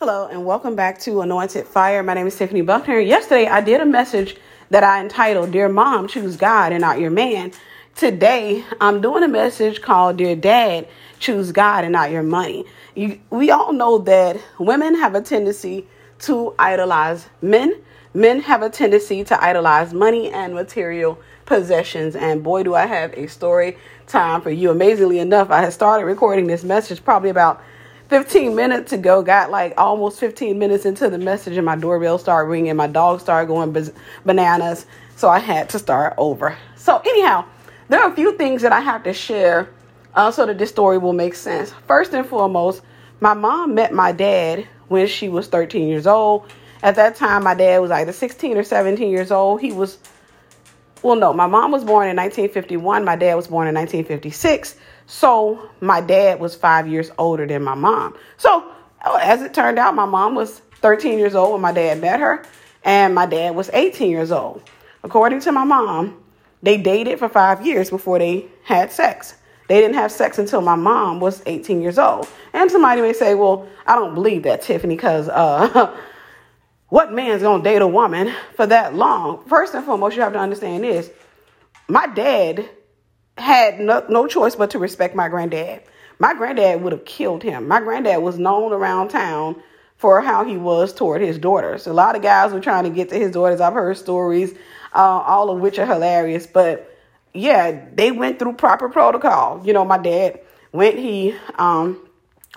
Hello, and welcome back to Anointed Fire. My name is Tiffany Buckner. Yesterday, I did a message that I entitled Dear Mom, Choose God and Not Your Man. Today, I'm doing a message called Dear Dad, Choose God and Not Your Money. You, we all know that women have a tendency to idolize men, men have a tendency to idolize money and material possessions. And boy, do I have a story time for you. Amazingly enough, I had started recording this message probably about 15 minutes ago, got like almost 15 minutes into the message, and my doorbell started ringing. My dog started going bananas, so I had to start over. So, anyhow, there are a few things that I have to share uh, so that this story will make sense. First and foremost, my mom met my dad when she was 13 years old. At that time, my dad was either 16 or 17 years old. He was, well, no, my mom was born in 1951, my dad was born in 1956. So my dad was five years older than my mom. So as it turned out, my mom was 13 years old when my dad met her, and my dad was 18 years old. According to my mom, they dated for five years before they had sex. They didn't have sex until my mom was 18 years old. And somebody may say, well, I don't believe that, Tiffany, because uh, what man's to date a woman for that long? First and foremost, you have to understand this. My dad had no, no choice but to respect my granddad. My granddad would have killed him. My granddad was known around town for how he was toward his daughters. A lot of guys were trying to get to his daughters. I've heard stories, uh, all of which are hilarious. But yeah, they went through proper protocol. You know, my dad went, he um,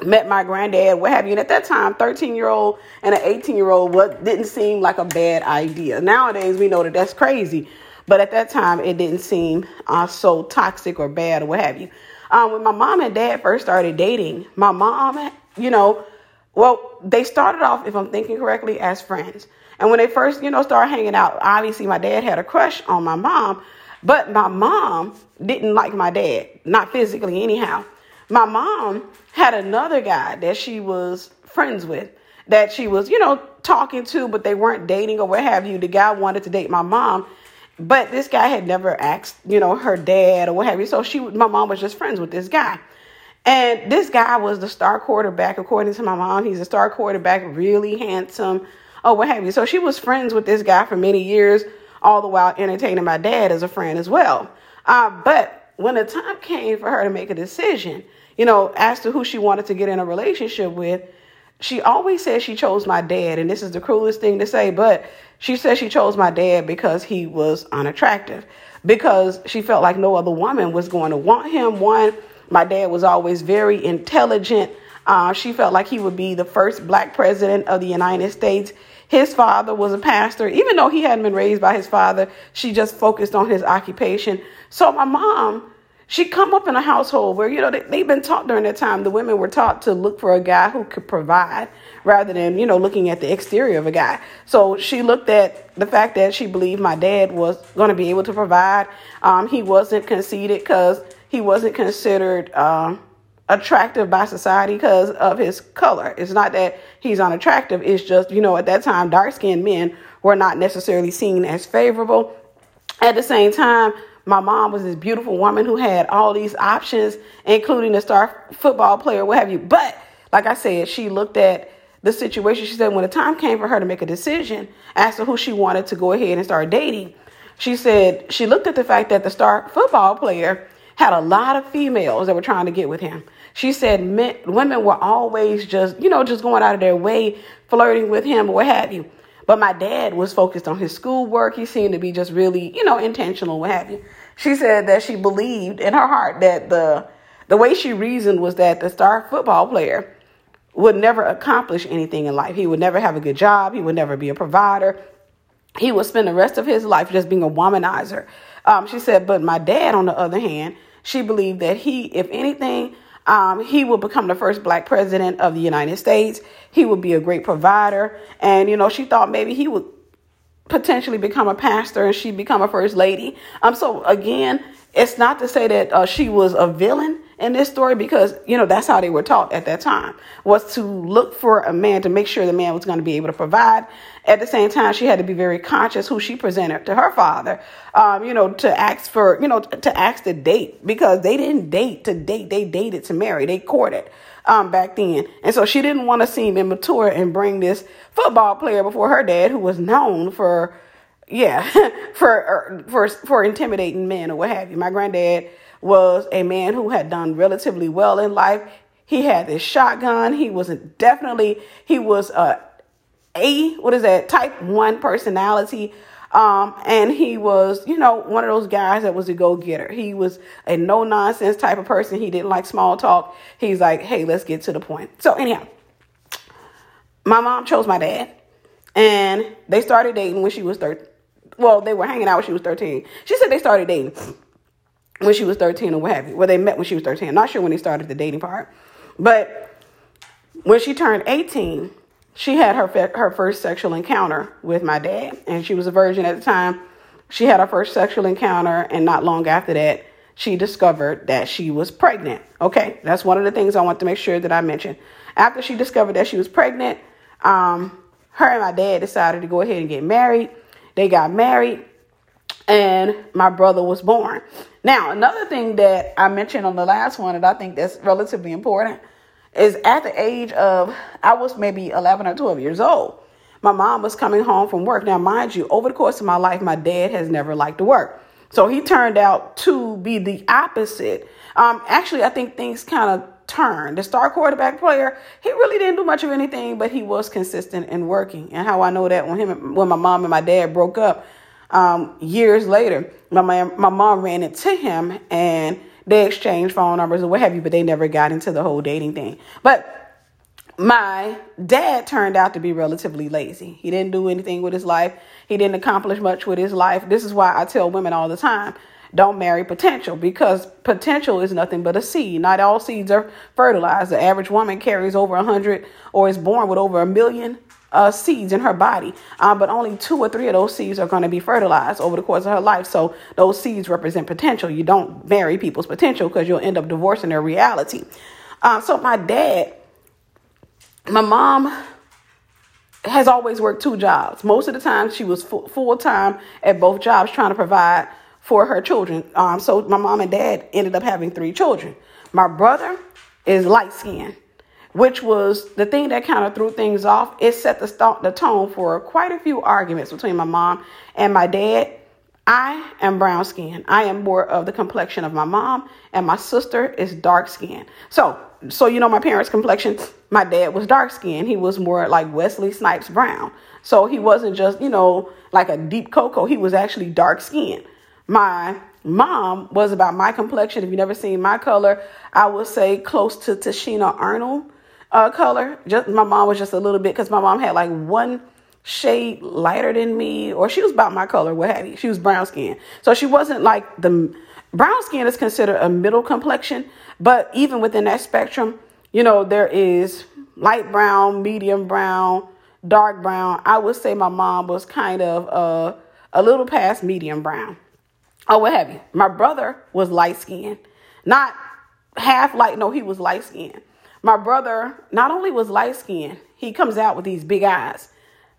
met my granddad, what have you. And at that time, 13 year old and an 18 year old what didn't seem like a bad idea. Nowadays, we know that that's crazy. But at that time, it didn't seem uh, so toxic or bad or what have you. Um, when my mom and dad first started dating, my mom, you know, well, they started off, if I'm thinking correctly, as friends. And when they first, you know, started hanging out, obviously my dad had a crush on my mom, but my mom didn't like my dad, not physically anyhow. My mom had another guy that she was friends with, that she was, you know, talking to, but they weren't dating or what have you. The guy wanted to date my mom, but this guy had never asked, you know, her dad or what have you. So she, my mom was just friends with this guy. And this guy was the star quarterback, according to my mom. He's a star quarterback, really handsome, or what have you. So she was friends with this guy for many years, all the while entertaining my dad as a friend as well. Uh, but when the time came for her to make a decision, you know, as to who she wanted to get in a relationship with, she always said she chose my dad, and this is the cruelest thing to say, but she said she chose my dad because he was unattractive, because she felt like no other woman was going to want him. One, my dad was always very intelligent. Uh, she felt like he would be the first black president of the United States. His father was a pastor. Even though he hadn't been raised by his father, she just focused on his occupation. So my mom she come up in a household where you know they, they've been taught during that time the women were taught to look for a guy who could provide rather than you know looking at the exterior of a guy. So she looked at the fact that she believed my dad was going to be able to provide. Um, he wasn't conceited because he wasn't considered um, attractive by society because of his color. It's not that he's unattractive it's just you know at that time dark skinned men were not necessarily seen as favorable. At the same time my mom was this beautiful woman who had all these options, including a star football player, what have you. But like I said, she looked at the situation. She said when the time came for her to make a decision as to who she wanted to go ahead and start dating, she said she looked at the fact that the star football player had a lot of females that were trying to get with him. She said men, women were always just, you know, just going out of their way, flirting with him or what have you. But my dad was focused on his schoolwork. He seemed to be just really, you know, intentional, what have you. She said that she believed in her heart that the the way she reasoned was that the star football player would never accomplish anything in life. He would never have a good job. He would never be a provider. He would spend the rest of his life just being a womanizer. Um, she said, but my dad, on the other hand, she believed that he, if anything, um, he will become the first black president of the United States. He would be a great provider. And, you know, she thought maybe he would potentially become a pastor and she become a first lady. Um, so again, it's not to say that uh, she was a villain in this story because you know that's how they were taught at that time was to look for a man to make sure the man was going to be able to provide at the same time she had to be very conscious who she presented to her father um, you know to ask for you know to ask to date because they didn't date to date they dated to marry they courted um, back then. And so she didn't want to seem immature and bring this football player before her dad, who was known for, yeah, for, er, for, for intimidating men or what have you. My granddad was a man who had done relatively well in life. He had this shotgun. He was definitely, he was a, a, what is that, type one personality. Um, and he was, you know, one of those guys that was a go getter. He was a no nonsense type of person. He didn't like small talk. He's like, hey, let's get to the point. So, anyhow, my mom chose my dad, and they started dating when she was 13. Well, they were hanging out when she was 13. She said they started dating when she was 13 or what have you. Well, they met when she was 13. I'm not sure when they started the dating part. But when she turned 18, she had her her first sexual encounter with my dad, and she was a virgin at the time. She had her first sexual encounter, and not long after that, she discovered that she was pregnant. Okay, that's one of the things I want to make sure that I mention. After she discovered that she was pregnant, um, her and my dad decided to go ahead and get married. They got married, and my brother was born. Now, another thing that I mentioned on the last one that I think that's relatively important is at the age of, I was maybe 11 or 12 years old. My mom was coming home from work. Now, mind you, over the course of my life, my dad has never liked to work. So he turned out to be the opposite. Um, actually, I think things kind of turned. The star quarterback player, he really didn't do much of anything, but he was consistent in working. And how I know that when him, when my mom and my dad broke up um, years later, my my mom ran into him and they exchanged phone numbers or what have you, but they never got into the whole dating thing. But my dad turned out to be relatively lazy. He didn't do anything with his life. He didn't accomplish much with his life. This is why I tell women all the time don't marry potential because potential is nothing but a seed. Not all seeds are fertilized. The average woman carries over a hundred or is born with over a million uh, seeds in her body, um, but only two or three of those seeds are going to be fertilized over the course of her life. So those seeds represent potential. You don't marry people's potential because you'll end up divorcing their reality. Uh, so my dad, my mom has always worked two jobs. Most of the time, she was full time at both jobs trying to provide for her children. Um, so my mom and dad ended up having three children. My brother is light skinned which was the thing that kind of threw things off. It set the, st- the tone for quite a few arguments between my mom and my dad. I am brown skinned. I am more of the complexion of my mom, and my sister is dark skinned. So, so you know my parents' complexion. My dad was dark skinned. He was more like Wesley Snipes brown. So he wasn't just you know like a deep cocoa. He was actually dark skinned. My mom was about my complexion. If you've never seen my color, I would say close to Tichina Arnold uh, color. Just my mom was just a little bit because my mom had like one shade lighter than me, or she was about my color, what have you. She was brown skin, so she wasn't like the brown skin is considered a middle complexion. But even within that spectrum, you know there is light brown, medium brown, dark brown. I would say my mom was kind of uh, a little past medium brown. Oh, what have you? My brother was light skinned, not half light. No, he was light skinned. My brother not only was light skinned, he comes out with these big eyes.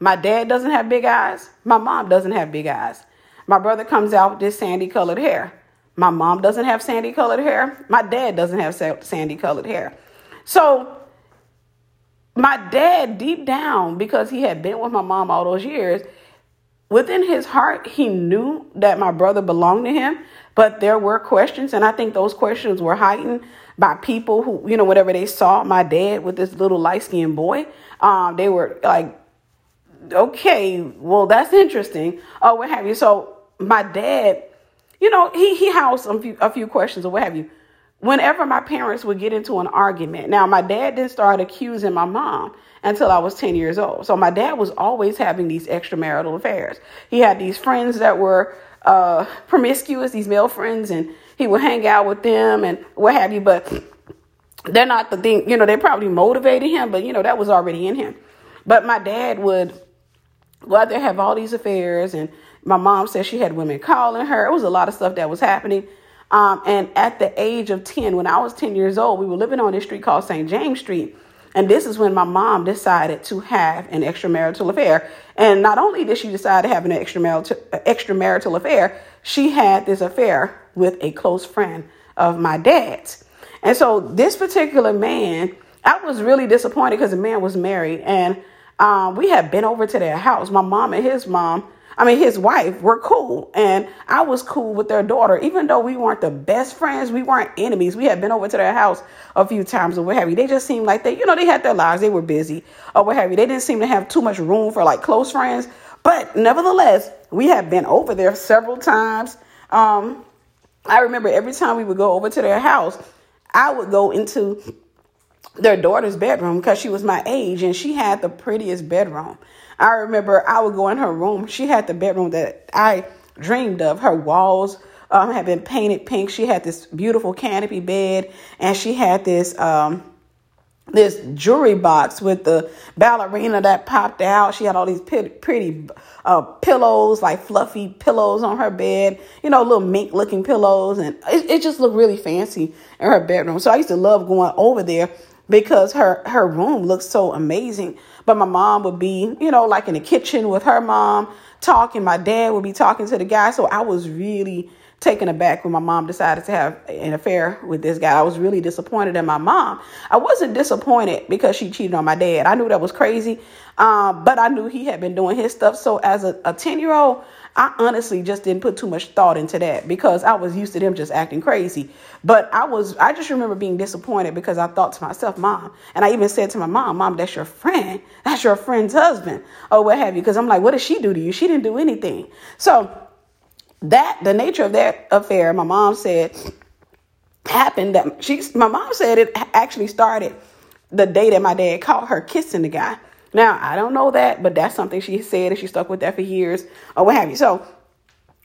My dad doesn't have big eyes. My mom doesn't have big eyes. My brother comes out with this sandy colored hair. My mom doesn't have sandy colored hair. My dad doesn't have sandy colored hair. So, my dad, deep down, because he had been with my mom all those years, within his heart, he knew that my brother belonged to him, but there were questions, and I think those questions were heightened by people who, you know, whatever they saw my dad with this little light skinned boy, um, they were like, okay, well, that's interesting. Oh, what have you? So my dad, you know, he, he housed a few, a few questions or what have you. Whenever my parents would get into an argument, now my dad didn't start accusing my mom until I was 10 years old. So my dad was always having these extramarital affairs. He had these friends that were uh, promiscuous, these male friends, and he would hang out with them and what have you. But they're not the thing, you know, they probably motivated him, but you know, that was already in him. But my dad would well, they have all these affairs, and my mom said she had women calling her. It was a lot of stuff that was happening. Um, and at the age of 10, when I was 10 years old, we were living on this street called St. James Street. And this is when my mom decided to have an extramarital affair. And not only did she decide to have an extramarital, extramarital affair, she had this affair with a close friend of my dad's. And so this particular man I was really disappointed because the man was married and um, we had been over to their house. My mom and his mom, I mean, his wife were cool. And I was cool with their daughter. Even though we weren't the best friends, we weren't enemies. We had been over to their house a few times or what have you. They just seemed like they, you know, they had their lives. They were busy or what have you. They didn't seem to have too much room for like close friends. But nevertheless, we have been over there several times. Um, I remember every time we would go over to their house, I would go into their daughter's bedroom because she was my age and she had the prettiest bedroom. I remember I would go in her room. She had the bedroom that I dreamed of. Her walls um, had been painted pink. She had this beautiful canopy bed and she had this um, this jewelry box with the ballerina that popped out. She had all these pretty uh, pillows, like fluffy pillows on her bed, you know, little mink looking pillows. And it, it just looked really fancy in her bedroom. So I used to love going over there because her, her room looked so amazing. But my mom would be, you know, like in the kitchen with her mom talking. My dad would be talking to the guy. So I was really taken aback when my mom decided to have an affair with this guy. I was really disappointed in my mom. I wasn't disappointed because she cheated on my dad. I knew that was crazy, um, but I knew he had been doing his stuff. So as a 10 year old, I honestly just didn't put too much thought into that because I was used to them just acting crazy. But I was, I just remember being disappointed because I thought to myself, Mom, and I even said to my mom, Mom, that's your friend. That's your friend's husband, or what have you. Because I'm like, what did she do to you? She didn't do anything. So that the nature of that affair, my mom said happened that she my mom said it actually started the day that my dad caught her kissing the guy. Now I don't know that, but that's something she said and she stuck with that for years or what have you. So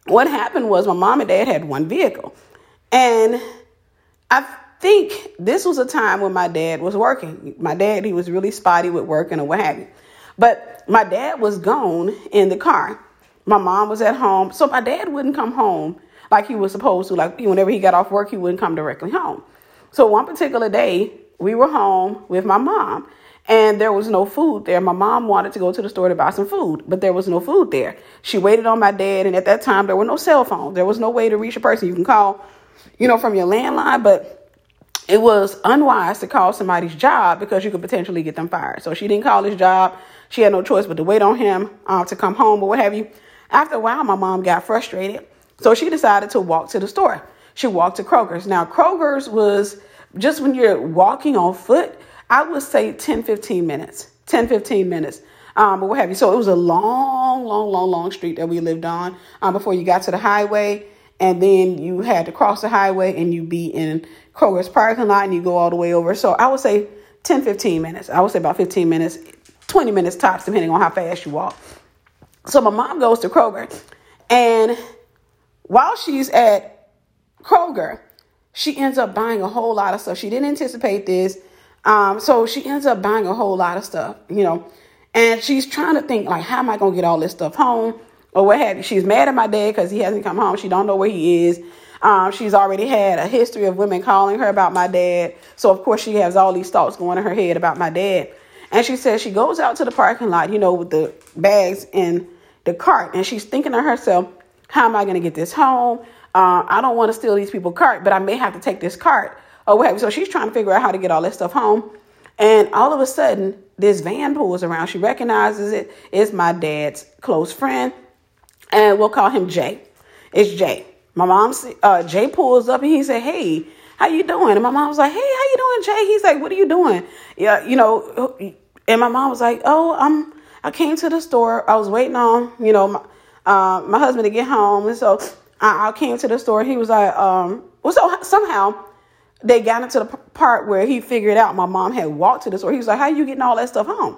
what happened was my mom and dad had one vehicle. And I think this was a time when my dad was working. My dad, he was really spotty with working or what have you. But my dad was gone in the car. My mom was at home. So my dad wouldn't come home like he was supposed to. Like whenever he got off work, he wouldn't come directly home. So one particular day, we were home with my mom and there was no food there. My mom wanted to go to the store to buy some food, but there was no food there. She waited on my dad, and at that time, there were no cell phones. There was no way to reach a person. You can call, you know, from your landline, but it was unwise to call somebody's job because you could potentially get them fired. So she didn't call his job. She had no choice but to wait on him uh, to come home or what have you. After a while, my mom got frustrated. So she decided to walk to the store. She walked to Kroger's. Now, Kroger's was just when you're walking on foot, I would say 10, 15 minutes. 10, 15 minutes. Um, but what have you. So it was a long, long, long, long street that we lived on um, before you got to the highway. And then you had to cross the highway and you be in Kroger's parking lot and you go all the way over. So I would say 10, 15 minutes. I would say about 15 minutes, 20 minutes tops, depending on how fast you walk. So my mom goes to Kroger, and while she's at Kroger, she ends up buying a whole lot of stuff. She didn't anticipate this. Um, so she ends up buying a whole lot of stuff, you know, and she's trying to think like, how am I gonna get all this stuff home or what have you? She's mad at my dad because he hasn't come home. She don't know where he is. Um, she's already had a history of women calling her about my dad. So of course she has all these thoughts going in her head about my dad. And she says she goes out to the parking lot, you know, with the bags and the cart and she's thinking to herself, how am I going to get this home? Uh, I don't want to steal these people's cart, but I may have to take this cart whatever. So she's trying to figure out how to get all this stuff home. And all of a sudden, this van pulls around. She recognizes it. It's my dad's close friend. And we'll call him Jay. It's Jay. My mom, uh, Jay pulls up and he said, Hey, how you doing? And my mom was like, Hey, how you doing, Jay? He's like, What are you doing? Yeah, you know, and my mom was like, Oh, I'm I came to the store. I was waiting on, you know, my, uh, my husband to get home. And so I, I came to the store. He was like, um, well, so somehow they got into the part where he figured out my mom had walked to the store. He was like, how you getting all that stuff home?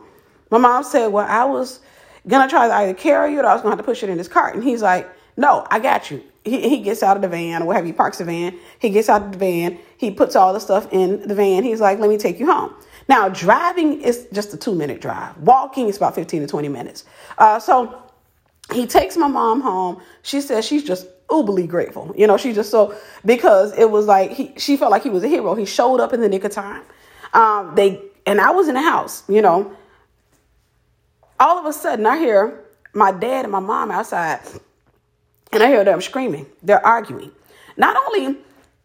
My mom said, well, I was going to try to either carry it or I was going to have to push it in his cart. And he's like, no, I got you. He, he gets out of the van or whatever. He parks the van. He gets out of the van. He puts all the stuff in the van. He's like, let me take you home. Now, driving is just a two minute drive. Walking is about 15 to 20 minutes. Uh, so he takes my mom home. She says she's just uberly grateful. You know, she just so, because it was like, he, she felt like he was a hero. He showed up in the nick of time. Um, they, and I was in the house, you know. All of a sudden, I hear my dad and my mom outside, and I hear them screaming. They're arguing. Not only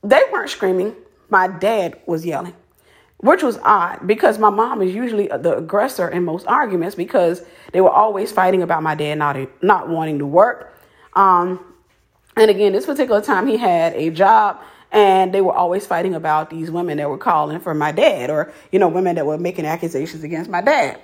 they weren't screaming, my dad was yelling which was odd because my mom is usually the aggressor in most arguments because they were always fighting about my dad not not wanting to work. Um, and again, this particular time he had a job and they were always fighting about these women that were calling for my dad or you know women that were making accusations against my dad.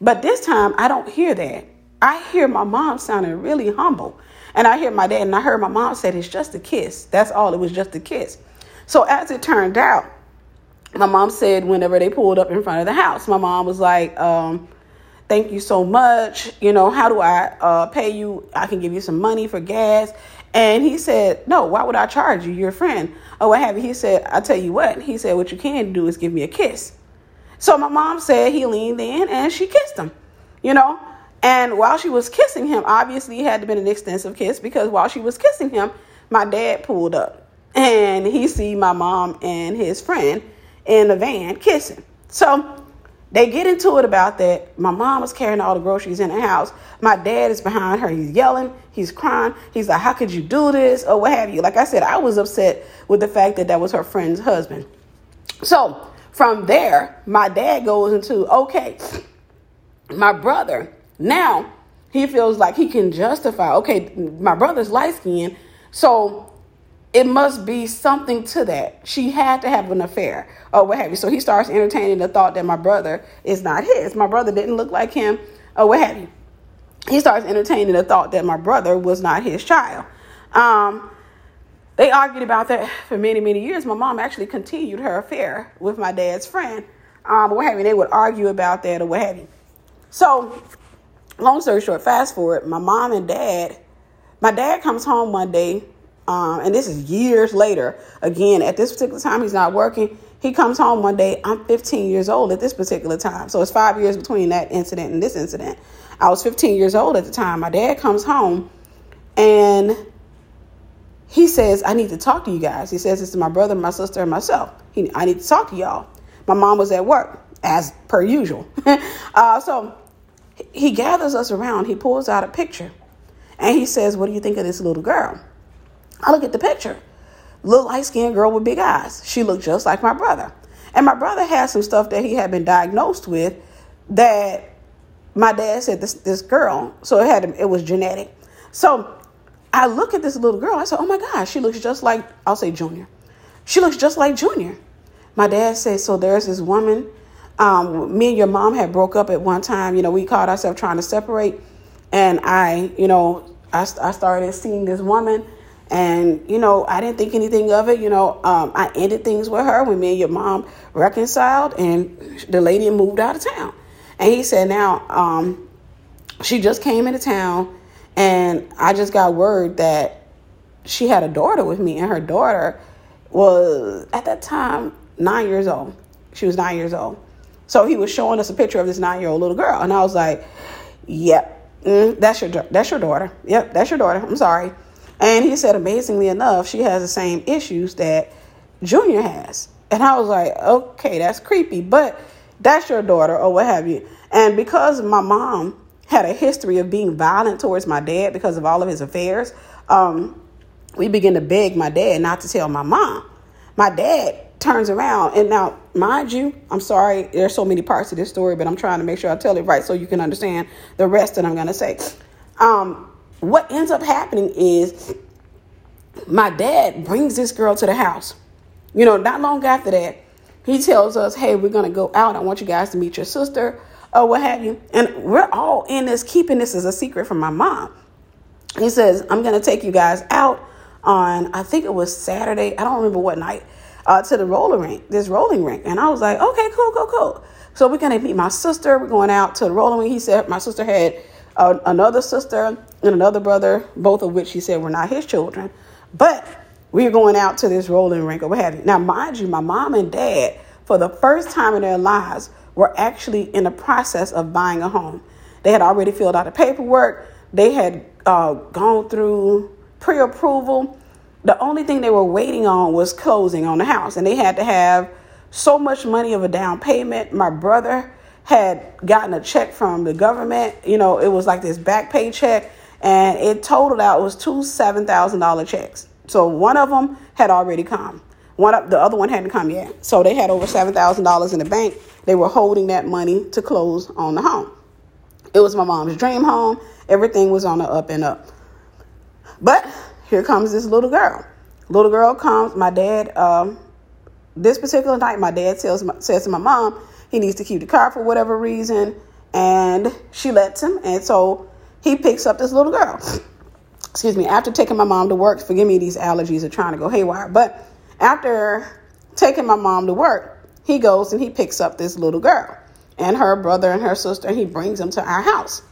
But this time I don't hear that. I hear my mom sounding really humble. And I hear my dad and I heard my mom said it's just a kiss. That's all. It was just a kiss. So as it turned out, my mom said whenever they pulled up in front of the house, my mom was like, um, thank you so much. You know, how do I uh, pay you? I can give you some money for gas. And he said, no, why would I charge you? You're a friend. Oh, what have you? He said, I tell you what. He said, what you can do is give me a kiss. So my mom said he leaned in and she kissed him, you know. And while she was kissing him, obviously it had to been an extensive kiss because while she was kissing him, my dad pulled up and he see my mom and his friend in the van kissing. So they get into it about that. My mom was carrying all the groceries in the house. My dad is behind her. He's yelling. He's crying. He's like, How could you do this? Or what have you. Like I said, I was upset with the fact that that was her friend's husband. So from there, my dad goes into, Okay, my brother, now he feels like he can justify, okay, my brother's light skinned. So it must be something to that. She had to have an affair or what have you. So he starts entertaining the thought that my brother is not his. My brother didn't look like him or what have you. He starts entertaining the thought that my brother was not his child. Um, they argued about that for many, many years. My mom actually continued her affair with my dad's friend. Um, what have you. They would argue about that or what have you. So, long story short, fast forward, my mom and dad, my dad comes home one day um, and this is years later. Again, at this particular time, he's not working. He comes home one day. I'm 15 years old at this particular time. So it's five years between that incident and this incident. I was 15 years old at the time. My dad comes home and he says, I need to talk to you guys. He says, This is my brother, my sister, and myself. He, I need to talk to y'all. My mom was at work, as per usual. uh, so he gathers us around. He pulls out a picture and he says, What do you think of this little girl? I look at the picture. Little light skinned girl with big eyes. She looked just like my brother. And my brother had some stuff that he had been diagnosed with that my dad said this this girl, so it had it was genetic. So I look at this little girl, I said, Oh my gosh, she looks just like I'll say Junior. She looks just like Junior. My dad said, So there's this woman. Um, me and your mom had broke up at one time. You know, we caught ourselves trying to separate. And I, you know, I, I started seeing this woman and, you know, I didn't think anything of it. You know, um, I ended things with her when me and your mom reconciled and the lady moved out of town. And he said, now, um, she just came into town and I just got word that she had a daughter with me and her daughter was at that time nine years old. She was nine years old. So he was showing us a picture of this nine year old little girl. And I was like, yep, mm, that's your, that's your daughter. Yep, that's your daughter. I'm sorry. And he said, amazingly enough, she has the same issues that Junior has. And I was like, okay, that's creepy, but that's your daughter or what have you. And because my mom had a history of being violent towards my dad because of all of his affairs, um, we begin to beg my dad not to tell my mom. My dad turns around, and now, mind you, I'm sorry, there's so many parts of this story, but I'm trying to make sure I tell it right so you can understand the rest that I'm going to say. Um, what ends up happening is my dad brings this girl to the house. You know, not long after that, he tells us, Hey, we're going to go out. I want you guys to meet your sister or what have you. And we're all in this, keeping this as a secret from my mom. He says, I'm going to take you guys out on, I think it was Saturday. I don't remember what night, uh, to the roller rink, this rolling rink. And I was like, Okay, cool, cool, cool. So we're going to meet my sister. We're going out to the rolling rink. He said, My sister had another sister and another brother, both of which he said were not his children. But we are going out to this rolling rink or what have you. Now, mind you, my mom and dad, for the first time in their lives, were actually in the process of buying a home. They had already filled out the paperwork. They had uh, gone through pre-approval. The only thing they were waiting on was closing on the house, and they had to have so much money of a down payment. My brother had gotten a check from the government. You know, it was like this back pay check, and it totaled out it was two seven thousand dollar checks. So one of them had already come. One up, the other one hadn't come yet. So they had over $7,000 in the bank. They were holding that money to close on the home. It was my mom's dream home. Everything was on the up and up. But here comes this little girl. Little girl comes. My dad, um, this particular night, my dad tells says to my mom he needs to keep the car for whatever reason, and she lets him. And so he picks up this little girl. Excuse me. After taking my mom to work, forgive me, these allergies are trying to go haywire. But after taking my mom to work, he goes and he picks up this little girl and her brother and her sister, and he brings them to our house.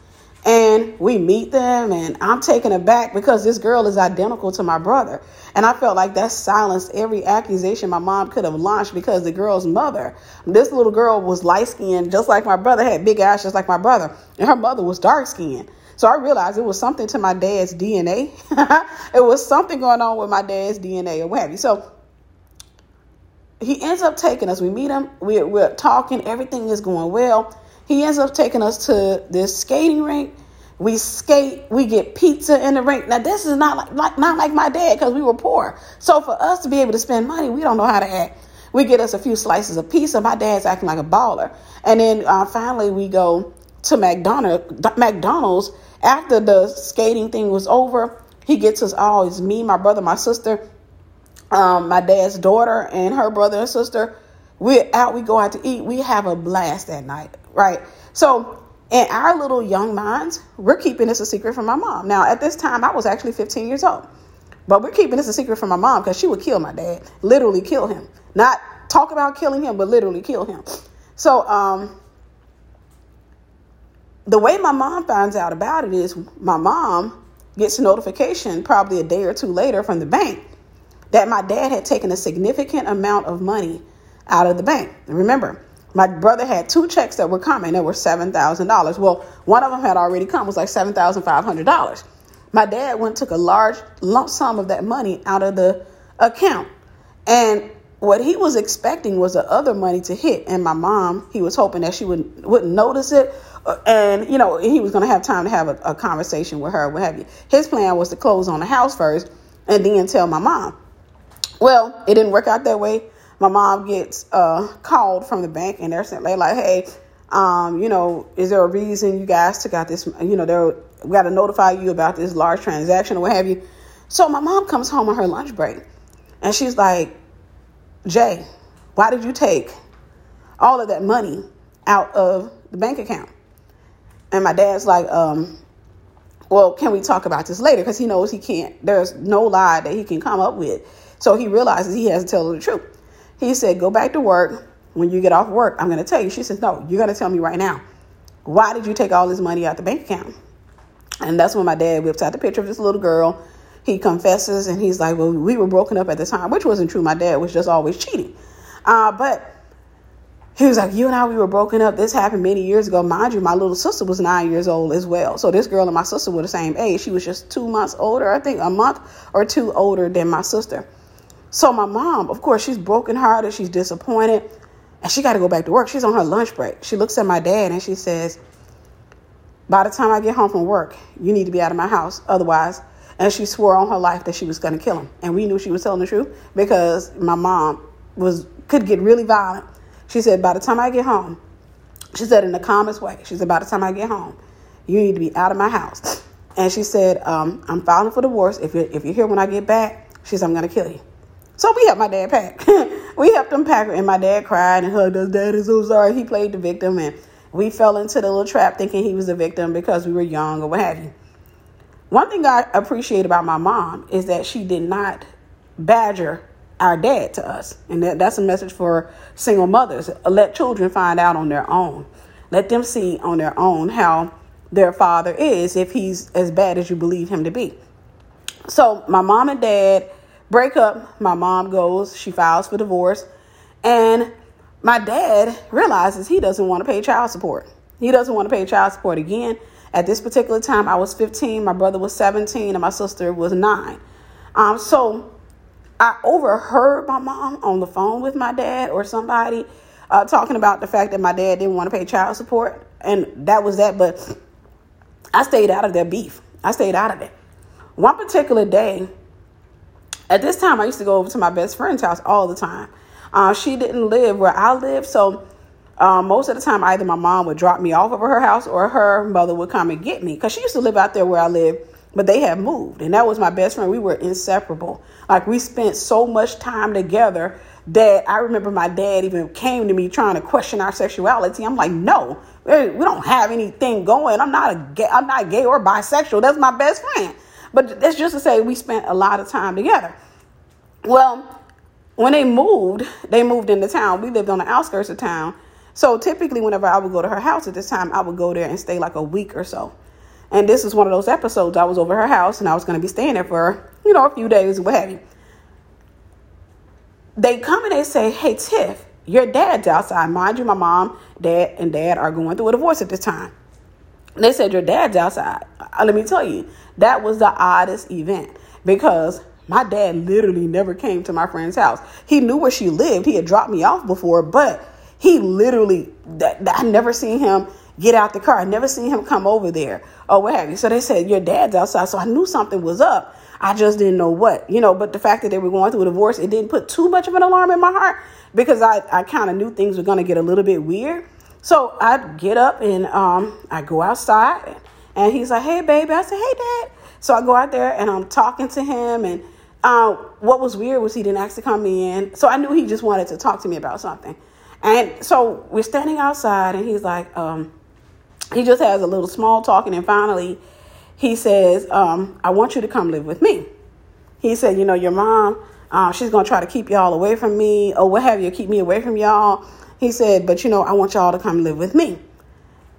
We meet them, and I'm taken aback because this girl is identical to my brother. And I felt like that silenced every accusation my mom could have launched because the girl's mother, this little girl was light skinned, just like my brother, had big eyes, just like my brother, and her mother was dark skinned. So I realized it was something to my dad's DNA. it was something going on with my dad's DNA or what have you. So he ends up taking us. We meet him. We're, we're talking. Everything is going well. He ends up taking us to this skating rink. We skate. We get pizza in the rink. Now this is not like, like not like my dad because we were poor. So for us to be able to spend money, we don't know how to act. We get us a few slices of pizza. My dad's acting like a baller. And then uh, finally we go to McDonald's. McDonald's after the skating thing was over. He gets us all. It's me, my brother, my sister um, my dad's daughter and her brother and sister. We're out, we go out to eat, we have a blast that night, right? So, in our little young minds, we're keeping this a secret from my mom. Now, at this time, I was actually 15 years old, but we're keeping this a secret from my mom because she would kill my dad, literally kill him. Not talk about killing him, but literally kill him. So, um, the way my mom finds out about it is my mom gets a notification probably a day or two later from the bank that my dad had taken a significant amount of money out of the bank. Remember, my brother had two checks that were coming that were $7,000. Well, one of them had already come, was like $7,500. My dad went took a large lump sum of that money out of the account. And what he was expecting was the other money to hit. And my mom, he was hoping that she would, wouldn't notice it. Uh, and, you know, he was going to have time to have a, a conversation with her, what have you. His plan was to close on the house first and then tell my mom. Well, it didn't work out that way. My mom gets uh, called from the bank, and they're saying like, "Hey, um, you know, is there a reason you guys took out this? You know, they we got to notify you about this large transaction or what have you." So my mom comes home on her lunch break, and she's like, "Jay, why did you take all of that money out of the bank account?" And my dad's like, um, "Well, can we talk about this later?" Because he knows he can't. There's no lie that he can come up with so he realizes he has to tell the truth. He said, Go back to work. When you get off work, I'm going to tell you. She says, No, you're going to tell me right now. Why did you take all this money out the bank account? And that's when my dad whips out the picture of this little girl. He confesses and he's like, Well, we were broken up at the time, which wasn't true. My dad was just always cheating. Uh, but he was like, You and I, we were broken up. This happened many years ago. Mind you, my little sister was nine years old as well. So this girl and my sister were the same age. She was just two months older, I think, a month or two older than my sister. So my mom, of course, she's brokenhearted, she's disappointed, and she got to go back to work. She's on her lunch break. She looks at my dad and she says, "By the time I get home from work, you need to be out of my house, otherwise." And she swore on her life that she was going to kill him. And we knew she was telling the truth because my mom was could get really violent. She said, "By the time I get home," she said in the calmest way, she said, "By the time I get home, you need to be out of my house." And she said, um, "I'm filing for divorce. If you're, if you're here when I get back, she said, I'm going to kill you." So we helped my dad pack. we helped him pack, and my dad cried and hugged us. Dad is so sorry. He played the victim, and we fell into the little trap thinking he was the victim because we were young or what have you. One thing I appreciate about my mom is that she did not badger our dad to us. And that, that's a message for single mothers. Let children find out on their own. Let them see on their own how their father is if he's as bad as you believe him to be. So, my mom and dad break up. My mom goes, she files for divorce, and my dad realizes he doesn't want to pay child support. He doesn't want to pay child support again. At this particular time, I was 15, my brother was 17, and my sister was nine. Um, so I overheard my mom on the phone with my dad or somebody uh, talking about the fact that my dad didn't want to pay child support, and that was that. But I stayed out of their beef. I stayed out of it. One particular day, At this time, I used to go over to my best friend's house all the time. Uh, she didn't live where I live, so um, most of the time, either my mom would drop me off over her house or her mother would come and get me because she used to live out there where I live, but they have moved. And that was my best friend. We were inseparable. Like, we spent so much time together that I remember my dad even came to me trying to question our sexuality. I'm like, no, we don't have anything going. I'm not a gay, I'm not gay or bisexual. That's my best friend. But that's just to say we spent a lot of time together. Well, when they moved, they moved into town. We lived on the outskirts of town. So typically, whenever I would go to her house at this time, I would go there and stay like a week or so. And this is one of those episodes. I was over her house and I was going to be staying there for, you know, a few days, what have you. They come and they say, Hey, Tiff, your dad's outside. Mind you, my mom, dad, and dad are going through a divorce at this time. They said, Your dad's outside. Uh, let me tell you, that was the oddest event because my dad literally never came to my friend's house. He knew where she lived. He had dropped me off before, but he literally, that, that I never seen him get out the car. I never seen him come over there or what have you. So they said, Your dad's outside. So I knew something was up. I just didn't know what, you know. But the fact that they were going through a divorce, it didn't put too much of an alarm in my heart because I, I kind of knew things were going to get a little bit weird. So I get up and um, I go outside and he's like, Hey, baby. I said, Hey, dad. So I go out there and I'm talking to him. And uh, what was weird was he didn't actually come in. So I knew he just wanted to talk to me about something. And so we're standing outside, and he's like, um, he just has a little small talking, and finally, he says, um, "I want you to come live with me." He said, "You know, your mom, uh, she's gonna try to keep y'all away from me, or what have you, keep me away from y'all." He said, "But you know, I want y'all to come live with me."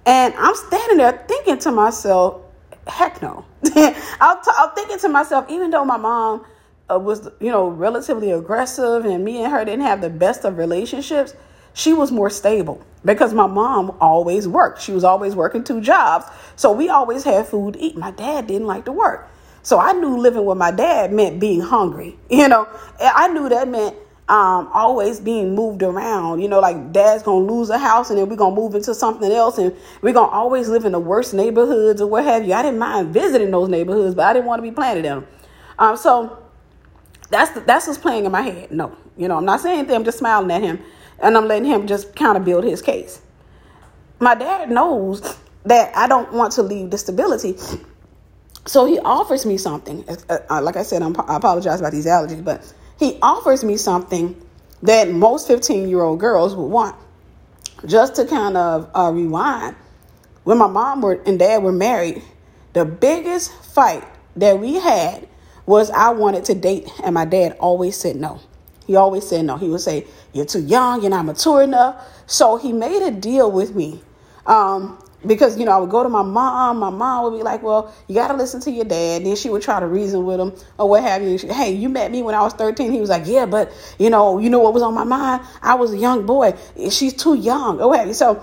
And I'm standing there thinking to myself, "Heck no!" I'm, t- I'm thinking to myself, even though my mom uh, was, you know, relatively aggressive, and me and her didn't have the best of relationships she was more stable because my mom always worked. She was always working two jobs. So we always had food to eat. My dad didn't like to work. So I knew living with my dad meant being hungry. You know, I knew that meant um, always being moved around. You know, like dad's gonna lose a house and then we're gonna move into something else and we're gonna always live in the worst neighborhoods or what have you. I didn't mind visiting those neighborhoods, but I didn't want to be planted in them. Um, so that's the, that's what's playing in my head. No, you know, I'm not saying anything. I'm just smiling at him and I'm letting him just kind of build his case. My dad knows that I don't want to leave the stability. So he offers me something. Uh, uh, like I said, I'm, i apologize about these allergies, but he offers me something that most 15 year old girls would want. Just to kind of uh, rewind, when my mom were, and dad were married, the biggest fight that we had was I wanted to date, and my dad always said no. He always said no. He would say, You're too young, you're not mature enough. So he made a deal with me. Um, because you know I would go to my mom. My mom would be like, "Well, you got to listen to your dad." Then she would try to reason with him or what have you. She, hey, you met me when I was thirteen. He was like, "Yeah, but you know, you know what was on my mind? I was a young boy. She's too young." Oh, have you? So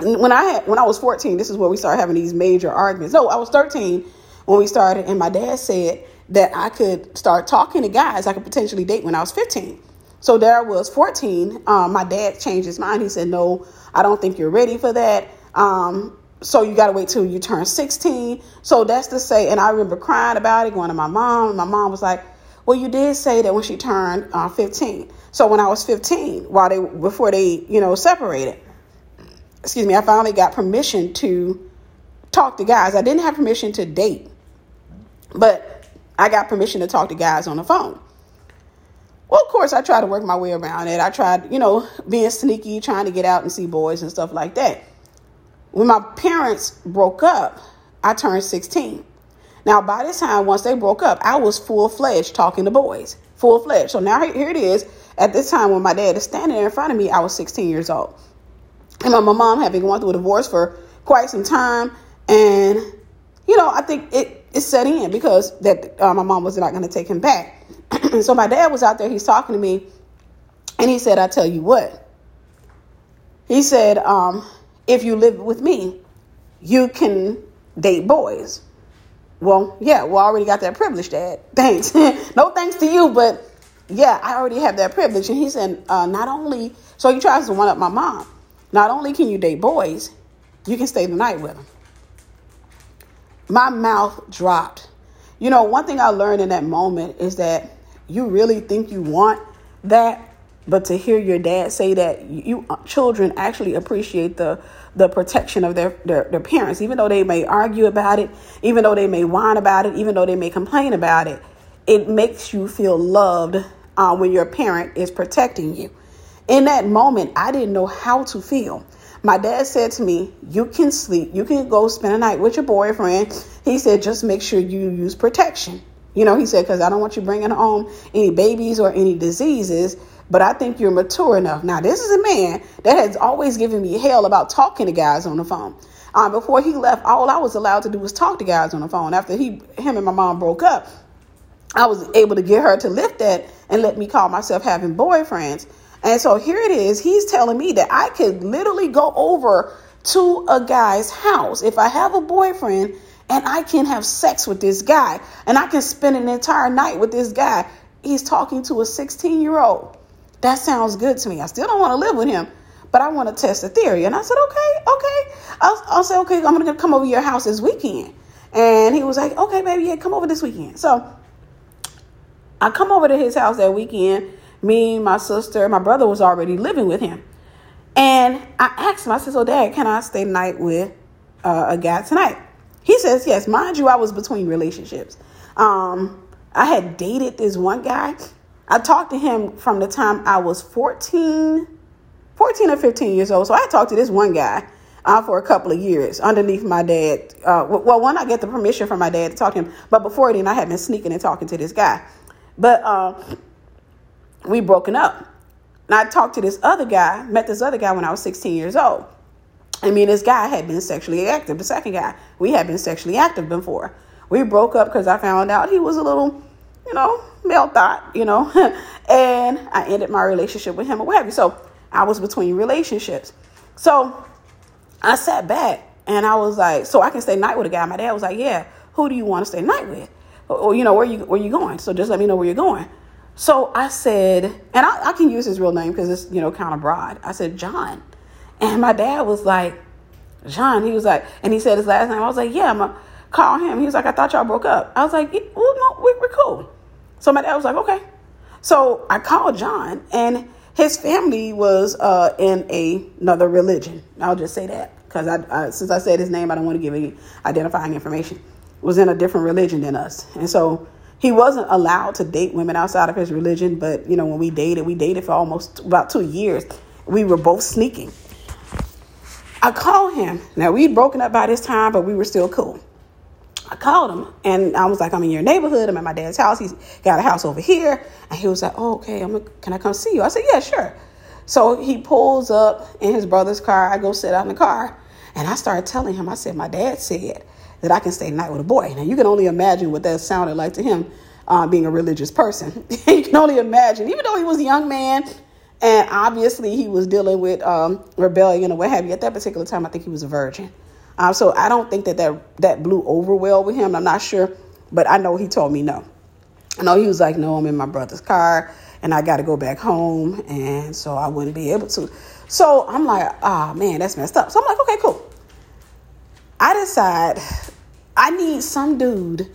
when I had when I was fourteen, this is where we started having these major arguments. No, I was thirteen when we started, and my dad said, that I could start talking to guys I could potentially date when I was 15. So there I was 14. Um, my dad changed his mind. He said, No, I don't think you're ready for that. Um, so you got to wait till you turn 16. So that's to say, and I remember crying about it, going to my mom. And My mom was like, Well, you did say that when she turned uh, 15. So when I was 15, while they before they you know separated, excuse me, I finally got permission to talk to guys. I didn't have permission to date, but I got permission to talk to guys on the phone. Well, of course, I tried to work my way around it. I tried, you know, being sneaky, trying to get out and see boys and stuff like that. When my parents broke up, I turned 16. Now, by this time, once they broke up, I was full fledged talking to boys, full fledged. So now here it is. At this time, when my dad is standing there in front of me, I was 16 years old. And my mom had been going through a divorce for quite some time. And, you know, I think it it set in because that uh, my mom was not going to take him back. so my dad was out there. He's talking to me, and he said, "I tell you what." He said, um, "If you live with me, you can date boys." Well, yeah, well, I already got that privilege, Dad. Thanks. no thanks to you, but yeah, I already have that privilege. And he said, uh, not only, so he tries to one up my mom. Not only can you date boys, you can stay the night with them my mouth dropped. You know, one thing I learned in that moment is that you really think you want that? But to hear your dad say that you uh, children actually appreciate the the protection of their, their, their parents, even though they may argue about it, even though they may whine about it, even though they may complain about it, it makes you feel loved uh, when your parent is protecting you. In that moment, I didn't know how to feel. My dad said to me, You can sleep, you can go spend a night with your boyfriend. He said, Just make sure you use protection. You know, he said, Because I don't want you bringing home any babies or any diseases, but I think you're mature enough. Now, this is a man that has always given me hell about talking to guys on the phone. Um, before he left, all I was allowed to do was talk to guys on the phone. After he, him and my mom broke up, I was able to get her to lift that and let me call myself having boyfriends. And so here it is. He's telling me that I could literally go over to a guy's house if I have a boyfriend and I can have sex with this guy and I can spend an entire night with this guy. He's talking to a 16 year old. That sounds good to me. I still don't want to live with him, but I want to test the theory. And I said, okay, okay. I'll, I'll say, okay, I'm going to come over your house this weekend. And he was like, okay, baby, yeah, come over this weekend. So I come over to his house that weekend me, my sister, my brother was already living with him. And I asked him, I said, So, Dad, can I stay night with uh, a guy tonight? He says, Yes. Mind you, I was between relationships. Um, I had dated this one guy. I talked to him from the time I was 14, 14 or 15 years old. So I talked to this one guy uh, for a couple of years underneath my dad. Uh, well, when I get the permission from my dad to talk to him, but before then, I had been sneaking and talking to this guy. But uh, we broken up. And I talked to this other guy, met this other guy when I was 16 years old. I mean, this guy had been sexually active. The second guy, we had been sexually active before. We broke up because I found out he was a little, you know, male thought, you know, and I ended my relationship with him or what have you. So I was between relationships. So I sat back and I was like, so I can stay night with a guy. My dad was like, yeah, who do you want to stay night with? Or, you know, where you where you going? So just let me know where you're going. So I said, and I, I can use his real name because it's, you know, kind of broad. I said, John. And my dad was like, John, he was like, and he said his last name. I was like, yeah, to call him. He was like, I thought y'all broke up. I was like, well, no, we, we're cool. So my dad was like, okay. So I called John, and his family was uh, in a, another religion. I'll just say that because I, I, since I said his name, I don't want to give any identifying information. Was in a different religion than us, and so he wasn't allowed to date women outside of his religion, but you know, when we dated, we dated for almost about two years. We were both sneaking. I called him. Now we'd broken up by this time, but we were still cool. I called him and I was like, I'm in your neighborhood. I'm at my dad's house. He's got a house over here. And he was like, oh, okay, I'm can I come see you? I said, yeah, sure. So he pulls up in his brother's car. I go sit out in the car and I started telling him, I said, my dad said that I can stay night with a boy. Now, you can only imagine what that sounded like to him uh, being a religious person. you can only imagine, even though he was a young man and obviously he was dealing with um, rebellion or what have you. At that particular time, I think he was a virgin. Uh, so I don't think that, that that blew over well with him. I'm not sure, but I know he told me no. I know he was like, no, I'm in my brother's car and I got to go back home. And so I wouldn't be able to. So I'm like, ah, oh, man, that's messed up. So I'm like, okay, cool. I decide I need some dude,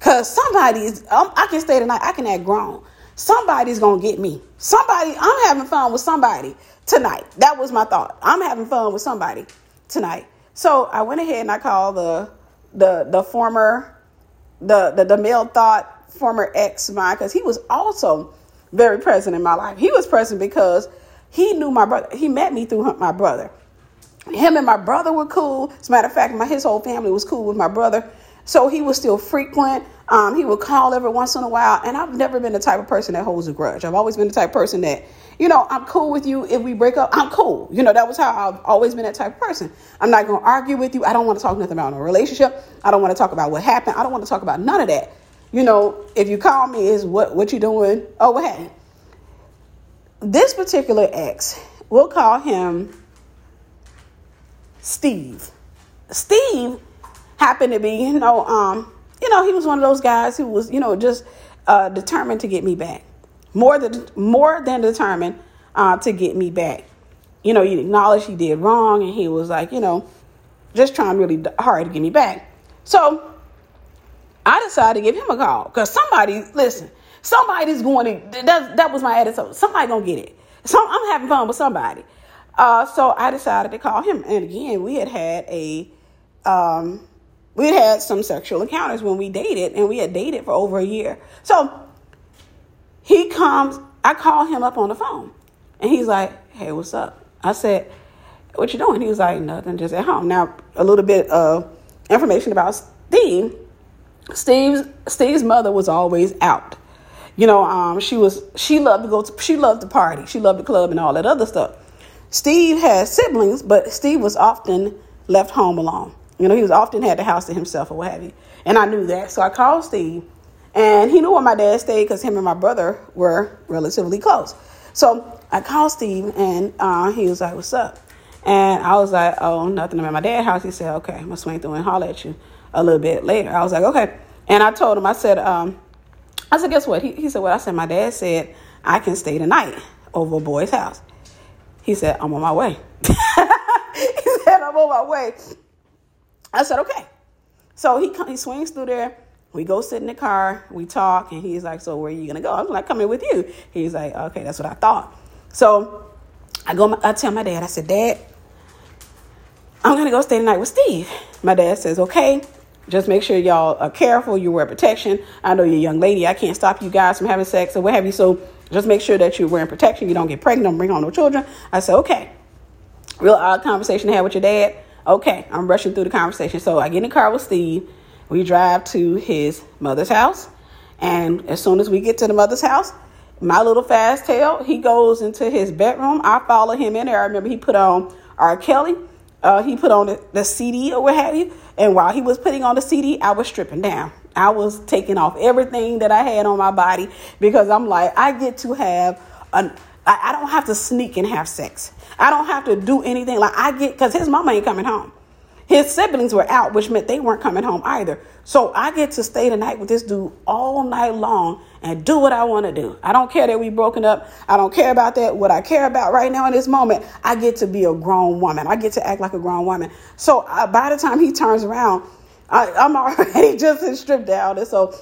cause somebody's. Um, I can stay tonight. I can act grown. Somebody's gonna get me. Somebody. I'm having fun with somebody tonight. That was my thought. I'm having fun with somebody tonight. So I went ahead and I called the the the former the the, the male thought former ex mine because he was also very present in my life. He was present because he knew my brother. He met me through my brother him and my brother were cool. As a matter of fact, my his whole family was cool with my brother. So he was still frequent. Um, he would call every once in a while. And I've never been the type of person that holds a grudge. I've always been the type of person that, you know, I'm cool with you. If we break up, I'm cool. You know, that was how I've always been that type of person. I'm not going to argue with you. I don't want to talk nothing about no relationship. I don't want to talk about what happened. I don't want to talk about none of that. You know, if you call me, is what, what you doing? Oh, what happened? This particular ex, we'll call him Steve. Steve happened to be, you know, um, you know, he was one of those guys who was, you know, just uh, determined to get me back, more than more than determined uh, to get me back. You know, he acknowledged he did wrong, and he was like, you know, just trying really hard to get me back. So I decided to give him a call because somebody, listen, Somebody's going to. That, that was my attitude. Somebody gonna get it. So I'm having fun with somebody. Uh, so I decided to call him. And again, we had had a, um, we had had some sexual encounters when we dated, and we had dated for over a year. So he comes. I call him up on the phone, and he's like, "Hey, what's up?" I said, "What you doing?" He was like, "Nothing, just at home." Now, a little bit of information about Steve. Steve's Steve's mother was always out. You know, um, she was she loved to go to she loved to party. She loved the club and all that other stuff. Steve had siblings, but Steve was often left home alone. You know, he was often had the house to himself or what have you. And I knew that. So I called Steve and he knew where my dad stayed because him and my brother were relatively close. So I called Steve and uh, he was like, What's up? And I was like, Oh, nothing. I'm at my dad's house. He said, Okay, I'm going to swing through and holler at you a little bit later. I was like, Okay. And I told him, I said, um, I said, Guess what? He, he said, Well, I said, My dad said I can stay the night over a boy's house. He said, I'm on my way. he said, I'm on my way. I said, Okay. So he, he swings through there. We go sit in the car, we talk, and he's like, So where are you gonna go? I'm like, coming with you. He's like, Okay, that's what I thought. So I go I tell my dad, I said, Dad, I'm gonna go stay the night with Steve. My dad says, Okay, just make sure y'all are careful, you wear protection. I know you're a young lady, I can't stop you guys from having sex or what have you. So just make sure that you're wearing protection, you don't get pregnant, don't bring home no children. I said, Okay. Real odd conversation to have with your dad. Okay, I'm rushing through the conversation. So I get in the car with Steve. We drive to his mother's house. And as soon as we get to the mother's house, my little fast tail, he goes into his bedroom. I follow him in there. I remember he put on R. Kelly. Uh, he put on the, the CD or what have you. And while he was putting on the CD, I was stripping down. I was taking off everything that I had on my body because I'm like, I get to have an, I, I don't have to sneak and have sex. I don't have to do anything. Like I get, because his mama ain't coming home. His siblings were out, which meant they weren't coming home either. So I get to stay the night with this dude all night long and do what I want to do. I don't care that we broken up. I don't care about that. What I care about right now in this moment, I get to be a grown woman. I get to act like a grown woman. So uh, by the time he turns around, I, am already just stripped down. And so,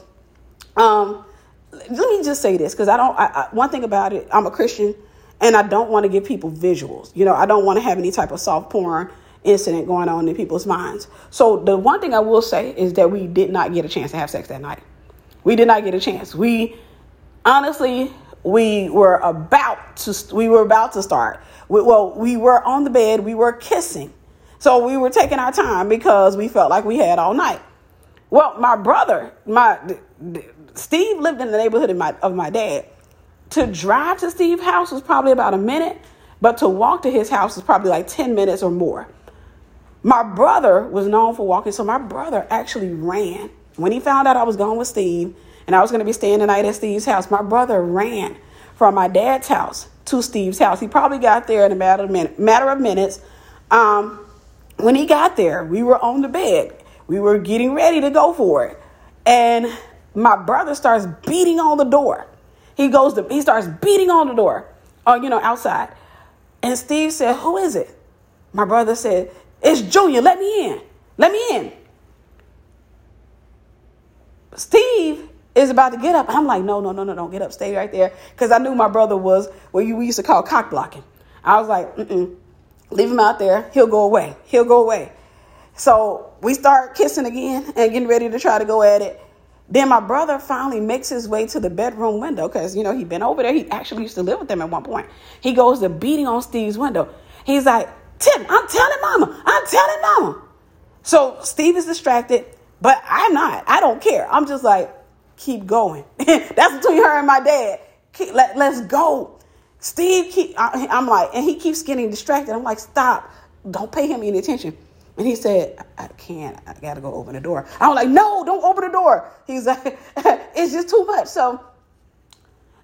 um, let me just say this because I don't. I, I, one thing about it, I'm a Christian, and I don't want to give people visuals. You know, I don't want to have any type of soft porn incident going on in people's minds. So the one thing I will say is that we did not get a chance to have sex that night. We did not get a chance. We honestly we were about to we were about to start. We, well, we were on the bed, we were kissing. So we were taking our time because we felt like we had all night. Well, my brother, my Steve lived in the neighborhood of my of my dad. To drive to Steve's house was probably about a minute, but to walk to his house was probably like 10 minutes or more. My brother was known for walking, so my brother actually ran. When he found out I was going with Steve and I was going to be staying the night at Steve's house, my brother ran from my dad's house to Steve's house. He probably got there in a matter of, matter of minutes. Um, when he got there, we were on the bed. We were getting ready to go for it. And my brother starts beating on the door. He goes to, he starts beating on the door, uh, you know, outside. And Steve said, Who is it? My brother said, it's Junior. Let me in. Let me in. Steve is about to get up. I'm like, no, no, no, no, don't get up. Stay right there. Because I knew my brother was what we used to call cock blocking. I was like, mm leave him out there. He'll go away. He'll go away. So we start kissing again and getting ready to try to go at it. Then my brother finally makes his way to the bedroom window because, you know, he'd been over there. He actually used to live with them at one point. He goes to beating on Steve's window. He's like, Tim, I'm telling mama. I'm telling mama. So Steve is distracted, but I'm not. I don't care. I'm just like, keep going. That's between her and my dad. Keep, let, let's go. Steve, keep, I, I'm like, and he keeps getting distracted. I'm like, stop. Don't pay him any attention. And he said, I can't. I got to go open the door. I was like, no, don't open the door. He's like, it's just too much. So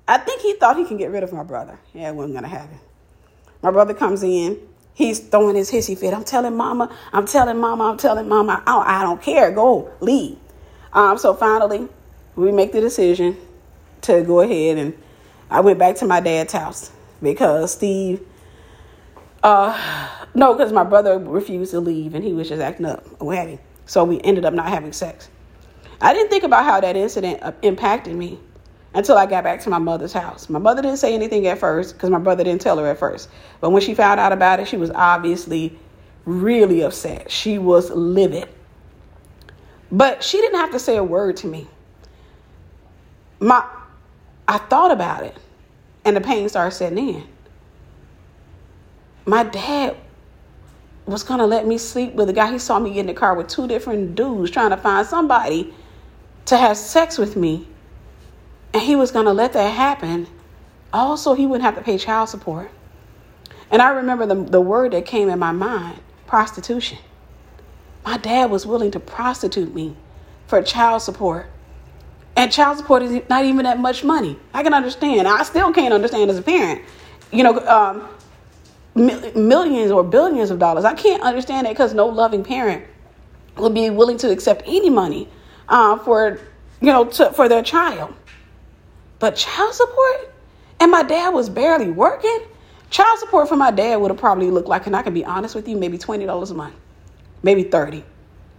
I think he thought he can get rid of my brother. Yeah, it wasn't going to happen. My brother comes in. He's throwing his hissy fit. I'm telling mama, I'm telling mama, I'm telling mama. I don't, I don't care. Go, leave. Um, so finally, we make the decision to go ahead and I went back to my dad's house because Steve, uh, no, because my brother refused to leave and he was just acting up what So we ended up not having sex. I didn't think about how that incident uh, impacted me until I got back to my mother's house. My mother didn't say anything at first because my brother didn't tell her at first. But when she found out about it, she was obviously really upset. She was livid. But she didn't have to say a word to me. My I thought about it and the pain started setting in. My dad was gonna let me sleep with a guy. He saw me get in the car with two different dudes trying to find somebody to have sex with me and he was to let that happen, also, he wouldn't have to pay child support. And I remember the, the word that came in my mind prostitution. My dad was willing to prostitute me for child support. And child support is not even that much money. I can understand. I still can't understand as a parent. You know, um, millions or billions of dollars. I can't understand that because no loving parent would be willing to accept any money uh, for, you know, to, for their child. But child support? And my dad was barely working? Child support for my dad would have probably looked like, and I can be honest with you, maybe $20 a month, maybe 30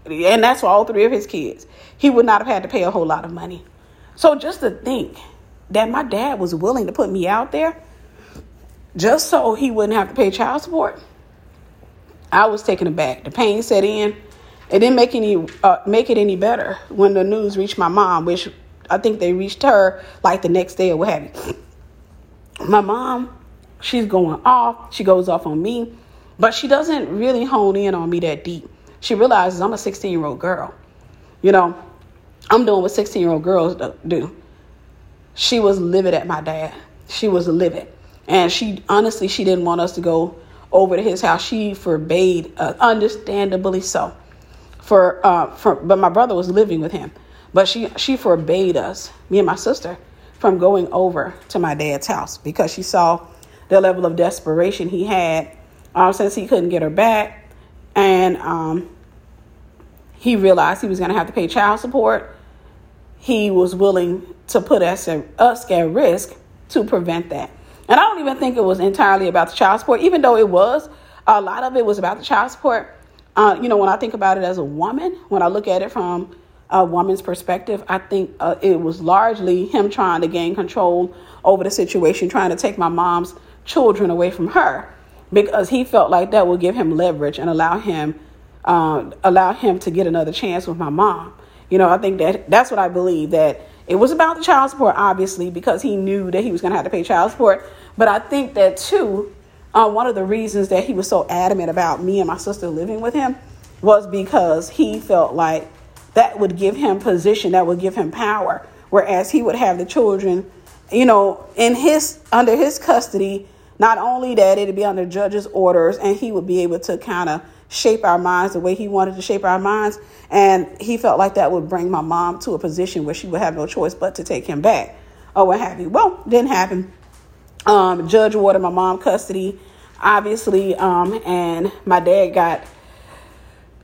And that's for all three of his kids. He would not have had to pay a whole lot of money. So just to think that my dad was willing to put me out there just so he wouldn't have to pay child support, I was taken aback. The pain set in. It didn't make any uh, make it any better when the news reached my mom, which I think they reached her like the next day or what have you. My mom, she's going off. She goes off on me, but she doesn't really hone in on me that deep. She realizes I'm a 16 year old girl. You know, I'm doing what 16 year old girls do. She was livid at my dad. She was livid. And she honestly, she didn't want us to go over to his house. She forbade, uh, understandably so. For, uh, for, but my brother was living with him. But she she forbade us, me and my sister, from going over to my dad's house because she saw the level of desperation he had um, since he couldn't get her back, and um, he realized he was going to have to pay child support. He was willing to put us at, us at risk to prevent that. And I don't even think it was entirely about the child support, even though it was. A lot of it was about the child support. Uh, you know, when I think about it as a woman, when I look at it from a woman's perspective, I think uh, it was largely him trying to gain control over the situation, trying to take my mom's children away from her, because he felt like that would give him leverage and allow him uh, allow him to get another chance with my mom. You know, I think that that's what I believe that it was about the child support, obviously, because he knew that he was going to have to pay child support. But I think that too, uh, one of the reasons that he was so adamant about me and my sister living with him was because he felt like that would give him position, that would give him power. Whereas he would have the children, you know, in his under his custody, not only that it'd be under judge's orders and he would be able to kind of shape our minds the way he wanted to shape our minds. And he felt like that would bring my mom to a position where she would have no choice but to take him back or what have you. Well, didn't happen. Um, judge ordered my mom custody, obviously, um, and my dad got,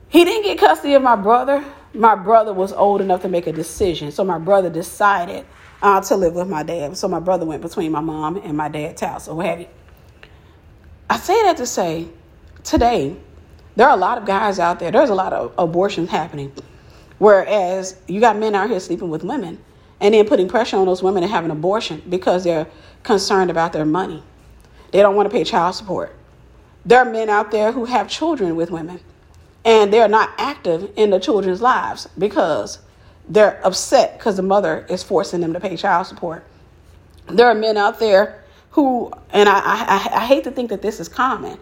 he didn't get custody of my brother, my brother was old enough to make a decision. So my brother decided uh, to live with my dad. So my brother went between my mom and my dad's house or what have you. I say that to say today, there are a lot of guys out there, there's a lot of abortions happening. Whereas you got men out here sleeping with women and then putting pressure on those women to have an abortion because they're concerned about their money. They don't want to pay child support. There are men out there who have children with women and they're not active in the children's lives because they're upset because the mother is forcing them to pay child support. There are men out there who, and I, I, I hate to think that this is common,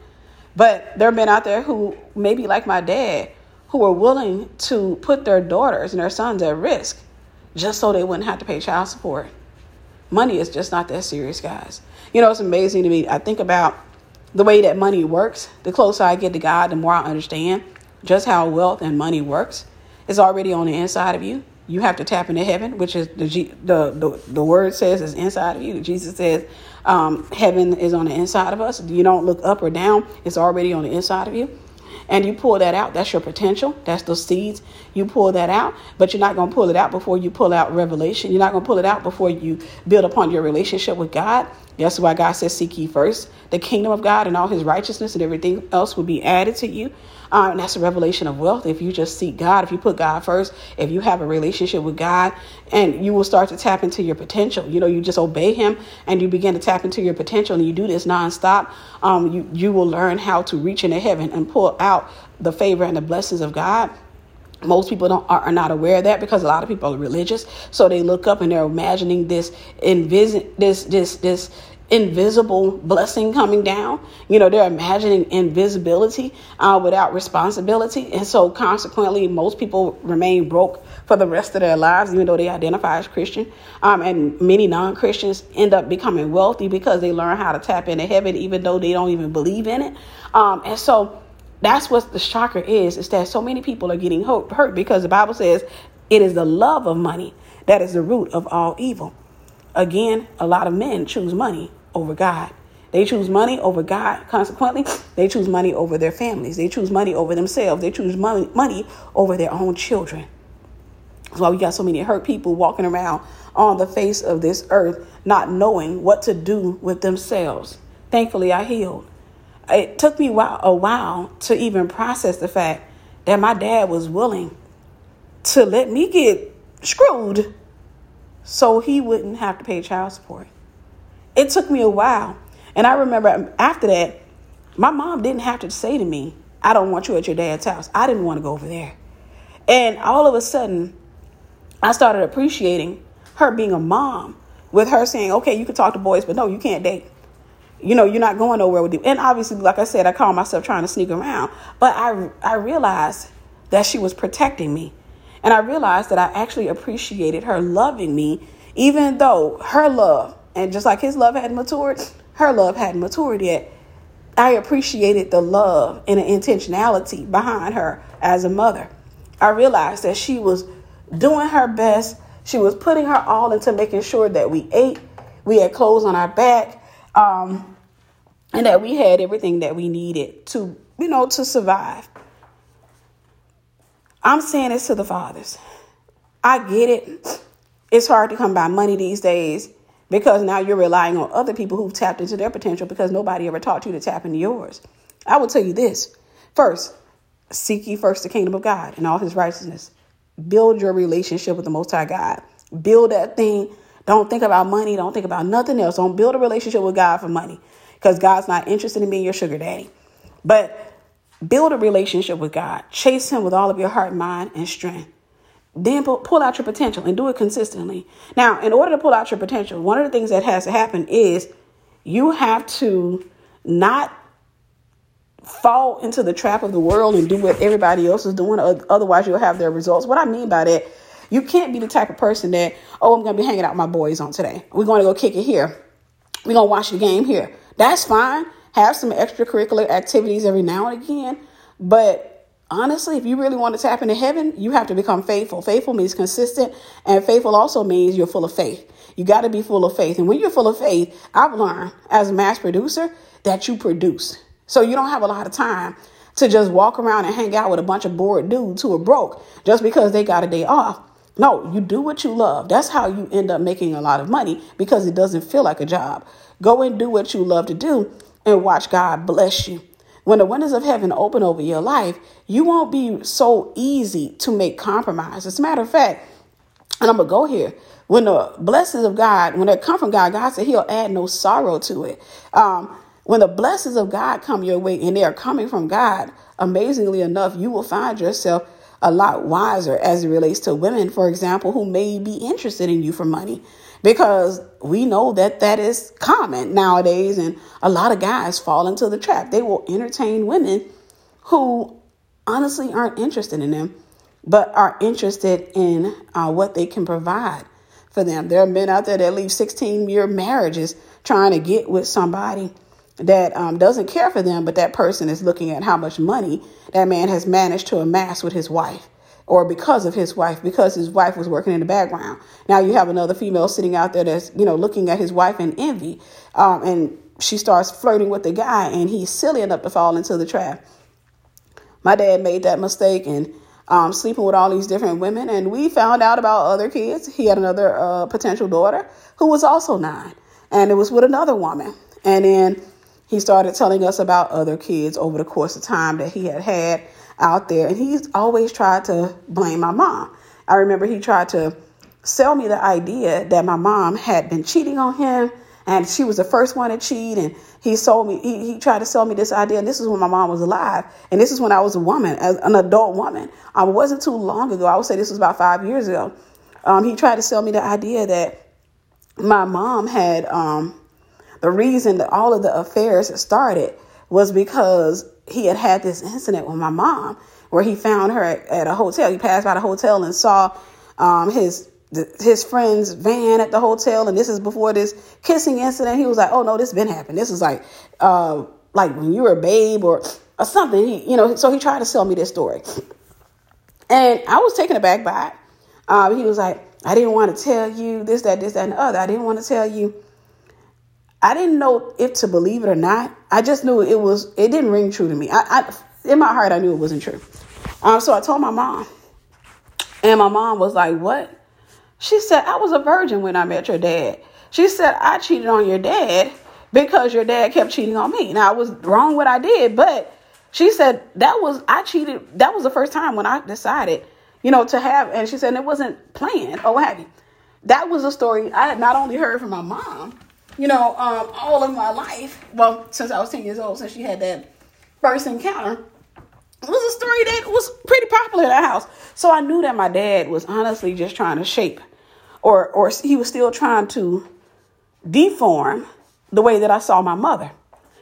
but there are men out there who, maybe like my dad, who are willing to put their daughters and their sons at risk just so they wouldn't have to pay child support. Money is just not that serious, guys. You know, it's amazing to me. I think about the way that money works. The closer I get to God, the more I understand just how wealth and money works It's already on the inside of you. You have to tap into heaven, which is the the the, the word says is inside of you. Jesus says um, heaven is on the inside of us. You don't look up or down; it's already on the inside of you. And you pull that out. That's your potential. That's the seeds. You pull that out, but you're not going to pull it out before you pull out revelation. You're not going to pull it out before you build upon your relationship with God. That's why God says, Seek ye first the kingdom of God and all his righteousness, and everything else will be added to you. Uh, and that's a revelation of wealth. If you just seek God, if you put God first, if you have a relationship with God, and you will start to tap into your potential. You know, you just obey Him and you begin to tap into your potential, and you do this nonstop. Um, you you will learn how to reach into heaven and pull out the favor and the blessings of God most people don't are, not aware of that because a lot of people are religious so they look up and they're imagining this invis- this this this invisible blessing coming down. You know they're imagining invisibility uh, without responsibility. And so consequently most people remain broke for the rest of their lives even though they identify as christian. Um, and many non-christians end up becoming wealthy because they learn how to tap into heaven even though they don't even believe in it. Um, and so that's what the shocker is, is that so many people are getting hurt because the Bible says it is the love of money that is the root of all evil. Again, a lot of men choose money over God. They choose money over God. Consequently, they choose money over their families. They choose money over themselves. They choose money, money over their own children. That's why we got so many hurt people walking around on the face of this earth, not knowing what to do with themselves. Thankfully, I healed it took me a while to even process the fact that my dad was willing to let me get screwed so he wouldn't have to pay child support. It took me a while. And I remember after that, my mom didn't have to say to me, I don't want you at your dad's house. I didn't want to go over there. And all of a sudden, I started appreciating her being a mom with her saying, okay, you can talk to boys, but no, you can't date you know, you're not going nowhere with you. And obviously, like I said, I call myself trying to sneak around. But I, I realized that she was protecting me. And I realized that I actually appreciated her loving me, even though her love, and just like his love hadn't matured, her love hadn't matured yet. I appreciated the love and the intentionality behind her as a mother. I realized that she was doing her best. She was putting her all into making sure that we ate, we had clothes on our back, um, and that we had everything that we needed to, you know, to survive. I'm saying this to the fathers. I get it. It's hard to come by money these days because now you're relying on other people who've tapped into their potential because nobody ever taught you to tap into yours. I will tell you this. First, seek ye first the kingdom of God and all his righteousness. Build your relationship with the Most High God. Build that thing. Don't think about money. Don't think about nothing else. Don't build a relationship with God for money because God's not interested in being your sugar daddy. But build a relationship with God. Chase Him with all of your heart, mind, and strength. Then pull out your potential and do it consistently. Now, in order to pull out your potential, one of the things that has to happen is you have to not fall into the trap of the world and do what everybody else is doing. Otherwise, you'll have their results. What I mean by that, you can't be the type of person that, oh, I'm going to be hanging out with my boys on today. We're going to go kick it here. We're going to watch the game here. That's fine. Have some extracurricular activities every now and again. But honestly, if you really want to tap into heaven, you have to become faithful. Faithful means consistent, and faithful also means you're full of faith. You got to be full of faith. And when you're full of faith, I've learned as a mass producer that you produce. So you don't have a lot of time to just walk around and hang out with a bunch of bored dudes who are broke just because they got a day off. No, you do what you love. That's how you end up making a lot of money because it doesn't feel like a job. Go and do what you love to do and watch God bless you. When the windows of heaven open over your life, you won't be so easy to make compromise. As a matter of fact, and I'm going to go here. When the blessings of God, when they come from God, God said He'll add no sorrow to it. Um, when the blessings of God come your way and they are coming from God, amazingly enough, you will find yourself a lot wiser as it relates to women, for example, who may be interested in you for money because we know that that is common nowadays and a lot of guys fall into the trap. They will entertain women who honestly aren't interested in them but are interested in uh, what they can provide for them. There are men out there that leave 16 year marriages trying to get with somebody that um, doesn't care for them but that person is looking at how much money that man has managed to amass with his wife or because of his wife, because his wife was working in the background. Now you have another female sitting out there that's, you know, looking at his wife in envy. Um, and she starts flirting with the guy, and he's silly enough to fall into the trap. My dad made that mistake and um, sleeping with all these different women. And we found out about other kids. He had another uh, potential daughter who was also nine. and it was with another woman. And then he started telling us about other kids over the course of time that he had had out there. And he's always tried to blame my mom. I remember he tried to sell me the idea that my mom had been cheating on him and she was the first one to cheat. And he sold me he, he tried to sell me this idea. And this is when my mom was alive. And this is when i was a woman as an adult woman. It wasn't too long ago. I would say this was about five years ago. Um, he tried to sell me the idea that my mom had um, the reason that all of the affairs started was because he had had this incident with my mom where he found her at, at a hotel. He passed by the hotel and saw um, his his friend's van at the hotel, and this is before this kissing incident. He was like, "Oh no, this been happened. This is like, uh, like when you were a babe or or something." He, you know, so he tried to sell me this story, and I was taken aback by it. Um, he was like, "I didn't want to tell you this, that, this, that, and the other. I didn't want to tell you." I didn't know if to believe it or not. I just knew it was. It didn't ring true to me. I, I in my heart, I knew it wasn't true. Um, so I told my mom, and my mom was like, "What?" She said, "I was a virgin when I met your dad." She said, "I cheated on your dad because your dad kept cheating on me." Now I was wrong what I did, but she said that was I cheated. That was the first time when I decided, you know, to have. And she said it wasn't planned or what have you. That was a story I had not only heard from my mom, you know, um, all of my life, well, since I was 10 years old, since she had that first encounter, was a story that was pretty popular in our house. So I knew that my dad was honestly just trying to shape, or, or he was still trying to deform the way that I saw my mother.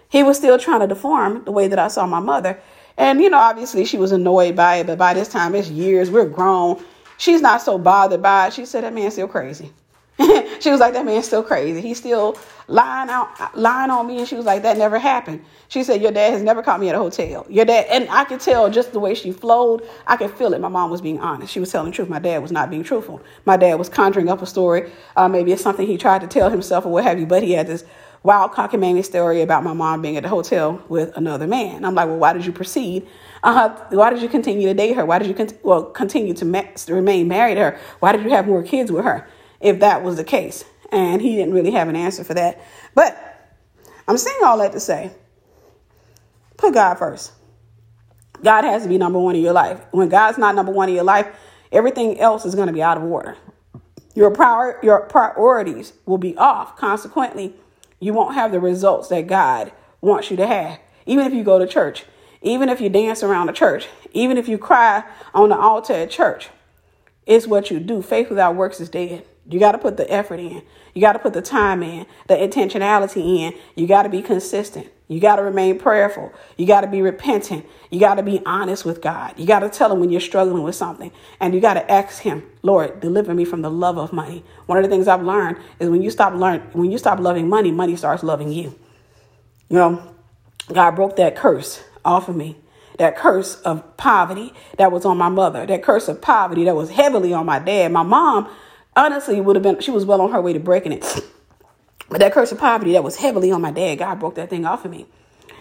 He was still trying to deform the way that I saw my mother. And, you know, obviously she was annoyed by it, but by this time it's years, we're grown. She's not so bothered by it. She said, that man's still crazy. she was like, that man's still crazy. He's still lying out, lying on me. And she was like, that never happened. She said, your dad has never caught me at a hotel. Your dad, and I could tell just the way she flowed. I could feel it. My mom was being honest. She was telling the truth. My dad was not being truthful. My dad was conjuring up a story. Uh, maybe it's something he tried to tell himself or what have you, but he had this wild cockamamie story about my mom being at the hotel with another man. I'm like, well, why did you proceed? Uh, why did you continue to date her? Why did you con- well continue to, ma- remain married to her? Why did you have more kids with her? If that was the case. And he didn't really have an answer for that. But I'm saying all that to say put God first. God has to be number one in your life. When God's not number one in your life, everything else is going to be out of order. Your prior, your priorities will be off. Consequently, you won't have the results that God wants you to have. Even if you go to church, even if you dance around the church, even if you cry on the altar at church, it's what you do. Faith without works is dead. You got to put the effort in. You got to put the time in, the intentionality in. You got to be consistent. You got to remain prayerful. You got to be repentant. You got to be honest with God. You got to tell him when you're struggling with something. And you got to ask him, Lord, deliver me from the love of money. One of the things I've learned is when you stop learn when you stop loving money, money starts loving you. You know, God broke that curse off of me. That curse of poverty that was on my mother. That curse of poverty that was heavily on my dad. My mom honestly would have been she was well on her way to breaking it. But that curse of poverty that was heavily on my dad, God broke that thing off of me.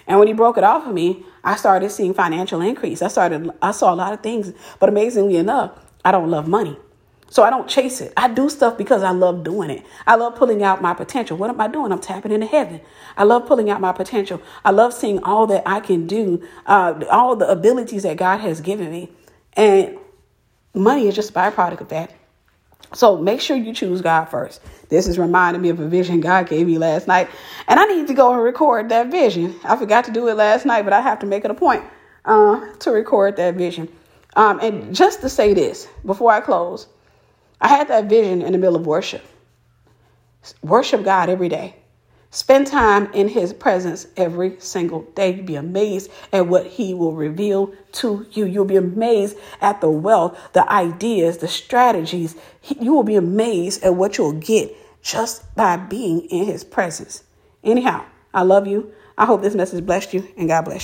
And when he broke it off of me, I started seeing financial increase. I started I saw a lot of things, but amazingly enough, I don't love money. So I don't chase it. I do stuff because I love doing it. I love pulling out my potential. What am I doing? I'm tapping into heaven. I love pulling out my potential. I love seeing all that I can do, uh, all the abilities that God has given me. And money is just a byproduct of that. So make sure you choose God first. This is reminding me of a vision God gave me last night. And I need to go and record that vision. I forgot to do it last night, but I have to make it a point uh, to record that vision. Um, and just to say this before I close, I had that vision in the middle of worship. Worship God every day. Spend time in his presence every single day. You'll be amazed at what he will reveal to you. You'll be amazed at the wealth, the ideas, the strategies. You will be amazed at what you'll get just by being in his presence. Anyhow, I love you. I hope this message blessed you and God bless you.